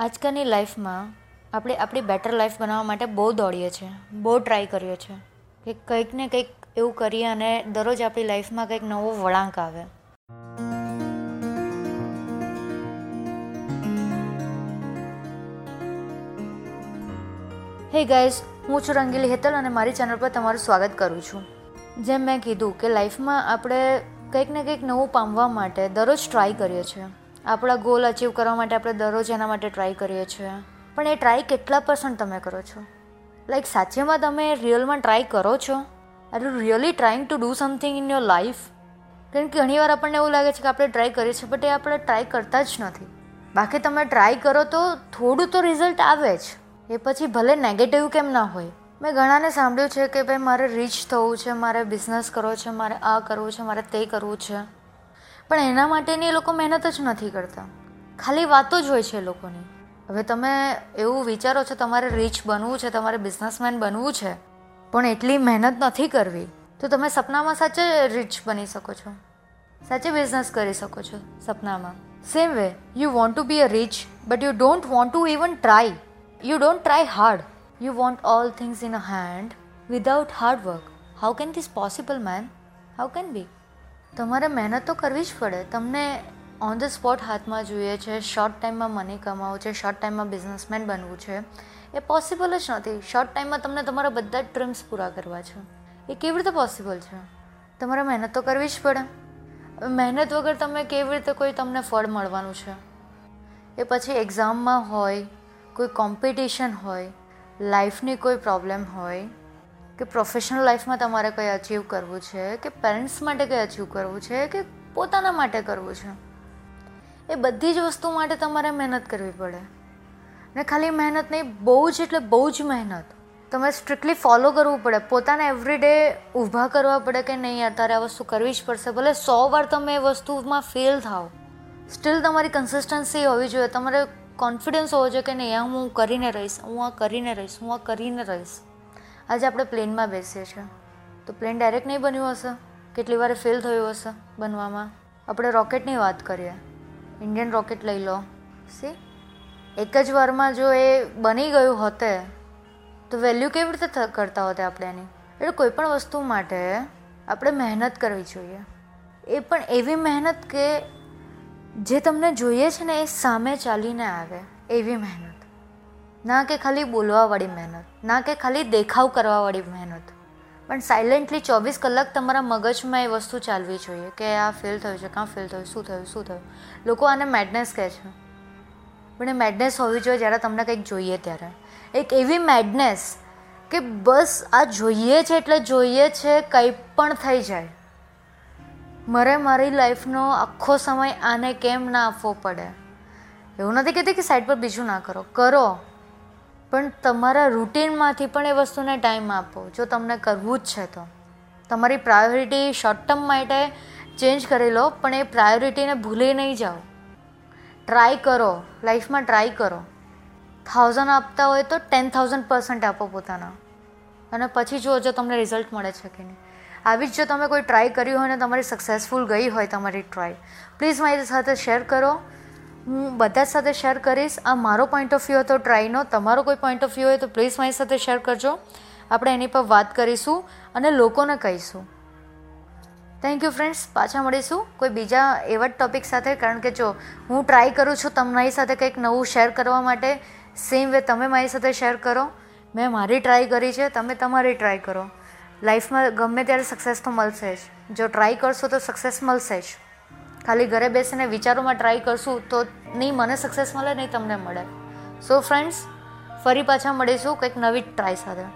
આજકાલની લાઈફમાં આપણે આપણી બેટર લાઈફ બનાવવા માટે બહુ દોડીએ છીએ. બહુ ટ્રાય કરીએ છીએ કે કંઈક ને કંઈક એવું કરીએ અને દરરોજ આપણી લાઈફમાં કંઈક નવો વળાંક આવે. હે ગાઈઝ હું છું રંગીલી હેતલ અને મારી ચેનલ પર તમારું સ્વાગત કરું છું. જેમ મેં કીધું કે લાઈફમાં આપણે કંઈક ને કંઈક નવું પામવા માટે દરરોજ ટ્રાય કરીએ છીએ. આપણા ગોલ અચીવ કરવા માટે આપણે દરરોજ એના માટે ટ્રાય કરીએ છીએ. પણ એ ટ્રાય કેટલા પર્સન્ટ તમે કરો છો? લાઈક સાચેમાં તમે રિયલમાં ટ્રાય કરો છો? Are you really trying to do something in your life કારણ કે ઘણીવાર આપણને એવું લાગે છે કે આપણે ટ્રાય કરીએ છીએ બટ એ આપણે ટ્રાય કરતા જ નથી. બાકી તમે ટ્રાય કરો તો થોડું તો રિઝલ્ટ આવે જ. એ પછી ભલે નેગેટિવ કેમ ના હોય. મેં ઘણાને સાંભળ્યું છે કે ભાઈ મારે રીચ થવું છે, મારે બિઝનેસ કરવો છે, મારે આ કરવું છે, મારે તે કરવું છે. પણ એના માટેની એ લોકો મહેનત જ નથી કરતા. ખાલી વાતો જ હોય છે એ લોકોની. હવે તમે એવું વિચારો છો તમારે રીચ બનવું છે, તમારે બિઝનેસમેન બનવું છે, પણ એટલી મહેનત નથી કરવી, તો તમે સપનામાં સાચે રીચ બની શકો છો. સાચે બિઝનેસ કરી શકો છો સપનામાં. Same way you want to be a rich but you don't want to even try you don't try hard you want all things in a hand without hard work how can this possible man how can be તમારે મહેનત તો કરવી જ પડે. તમને on the spot હાથમાં જોઈએ છે શોર્ટ ટાઈમમાં મની કમાવવું છે શોર્ટ ટાઈમમાં બિઝનેસમેન બનવું છે. એ પોસિબલ જ નથી. શોર્ટ ટાઈમમાં તમને તમારા બધા ડ્રીમ્સ પૂરા કરવા છે. એ કેવી રીતે પોસિબલ છે? તમારે મહેનત તો કરવી જ પડે. મહેનત વગર તમે કેવી રીતે કોઈ તમને ફળ મળવાનું છે? એ પછી એક્ઝામમાં હોય, કોઈ કોમ્પિટિશન હોય લાઈફની કોઈ પ્રોબ્લેમ હોય કે પ્રોફેશનલ લાઈફમાં તમારે કંઈ અચીવ કરવું છે? કે પેરેન્ટ્સ માટે કંઈ અચીવ કરવું છે? કે પોતાના માટે કરવું છે? એ બધી જ વસ્તુ માટે તમારે મહેનત કરવી પડે. ને ખાલી મહેનત નહીં, બહુ જ એટલે બહુ જ મહેનત. તમારે સ્ટ્રિક્ટલી ફોલો કરવું પડે. પોતાને એવરીડે ઊભા કરવા પડે કે નહીં, અત્યારે આ વસ્તુ કરવી જ પડશે. ભલે સો વાર તમે એ વસ્તુમાં ફેલ થાઓ. સ્ટીલ તમારી કન્સિસ્ટન્સી હોવી જોઈએ. તમારે કોન્ફિડન્સ હોવો જોઈએ કે નહીં હું કરીને રહીશ, હું આ કરીને રહીશ, હું આ કરીને રહીશ. આજે આપણે પ્લેનમાં બેસીએ છીએ. તો પ્લેન ડાયરેક્ટ નહીં બન્યું હશે? કેટલી વાર ફેલ થયું હશે બનવામાં? આપણે રોકેટની વાત કરીએ. ઇન્ડિયન રોકેટ લઈ લો. સી એક જ વારમાં જો એ બની ગયું હોતે, તો વેલ્યુ કેવી રીતે કરતા હોતે આપણે એની? એટલે કોઈ પણ વસ્તુ માટે આપણે મહેનત કરવી જોઈએ. એ પણ એવી મહેનત કે જે તમને જોઈએ છે ને એ સામે ચાલીને આવે. એવી મહેનત. ના કે ખાલી બોલવાવાળી મહેનત, ના કે ખાલી દેખાવ કરવાવાળી મહેનત. પણ સાયલેન્ટલી ચોવીસ કલાક તમારા મગજમાં એ વસ્તુ ચાલવી જોઈએ કે આ ફેલ થયું છે, કાં ફેલ થયું, શું થયું શું થયું? લોકો આને મેડનેસ કહે છે. પણ એ મેડનેસ હોવી જોઈએ જ્યારે તમને કંઈક જોઈએ ત્યારે. એક એવી મેડનેસ કે બસ આ જોઈએ છે એટલે જોઈએ છે કંઈ પણ થઈ જાય. મારે મારી લાઈફનો આખો સમય આને કેમ ના આપવો પડે? એવું નથી કહેતી કે સાઈડ પર બીજું ના કરો. કરો. પણ તમારા રૂટીનમાંથી પણ એ વસ્તુને ટાઈમ આપો. જો તમને કરવું જ છે તો. તમારી પ્રાયોરિટી શોર્ટ ટર્મ માટે ચેન્જ કરી લો, પણ એ પ્રાયોરિટીને ભૂલી નહીં જાઓ. ટ્રાય કરો. લાઈફમાં ટ્રાય કરો. થાઉઝન્ડ આપતા હોય તો ટેન થાઉઝન્ડ પર્સન્ટ આપો પોતાના. અને પછી જુઓ જો તમને રિઝલ્ટ મળે છે કે નહીં. આવી જ જો તમે કોઈ ટ્રાય કર્યું હોય ને તમારી સક્સેસફુલ ગઈ હોય તમારી ટ્રાય પ્લીઝ મારી સાથે શેર કરો. હું બધા સાથે શેર કરીશ. આ મારો પોઈન્ટ ઓફ વ્યૂ હતો ટ્રાયનો તમારો કોઈ પોઈન્ટ ઓફ વ્યૂ હોય તો પ્લીઝ મારી સાથે શેર કરજો. આપણે એની પર વાત કરીશું અને લોકોને કહીશું. થેન્ક યુ ફ્રેન્ડ્સ પાછા મળીશું કોઈ બીજા એવા જ ટોપિક સાથે. કારણ કે જો હું ટ્રાય કરું છું તમારી સાથે કંઈક નવું શેર કરવા માટે સેમ વે તમે મારી સાથે શેર કરો. મેં મારી ટ્રાય કરી છે, તમે તમારી ટ્રાય કરો. લાઈફમાં ગમે ત્યારે સક્સેસ તો મળશે જ. જો ટ્રાય કરશો તો સક્સેસ મળશે જ. ખાલી ઘરે બેસીને વિચારોમાં ટ્રાય કરશું તો નહીં મને સક્સેસ મળે, નહીં તમને મળે. સો ફ્રેન્ડ્સ ફરી પાછા મળીશું કંઈક નવી ટ્રાય સાથે.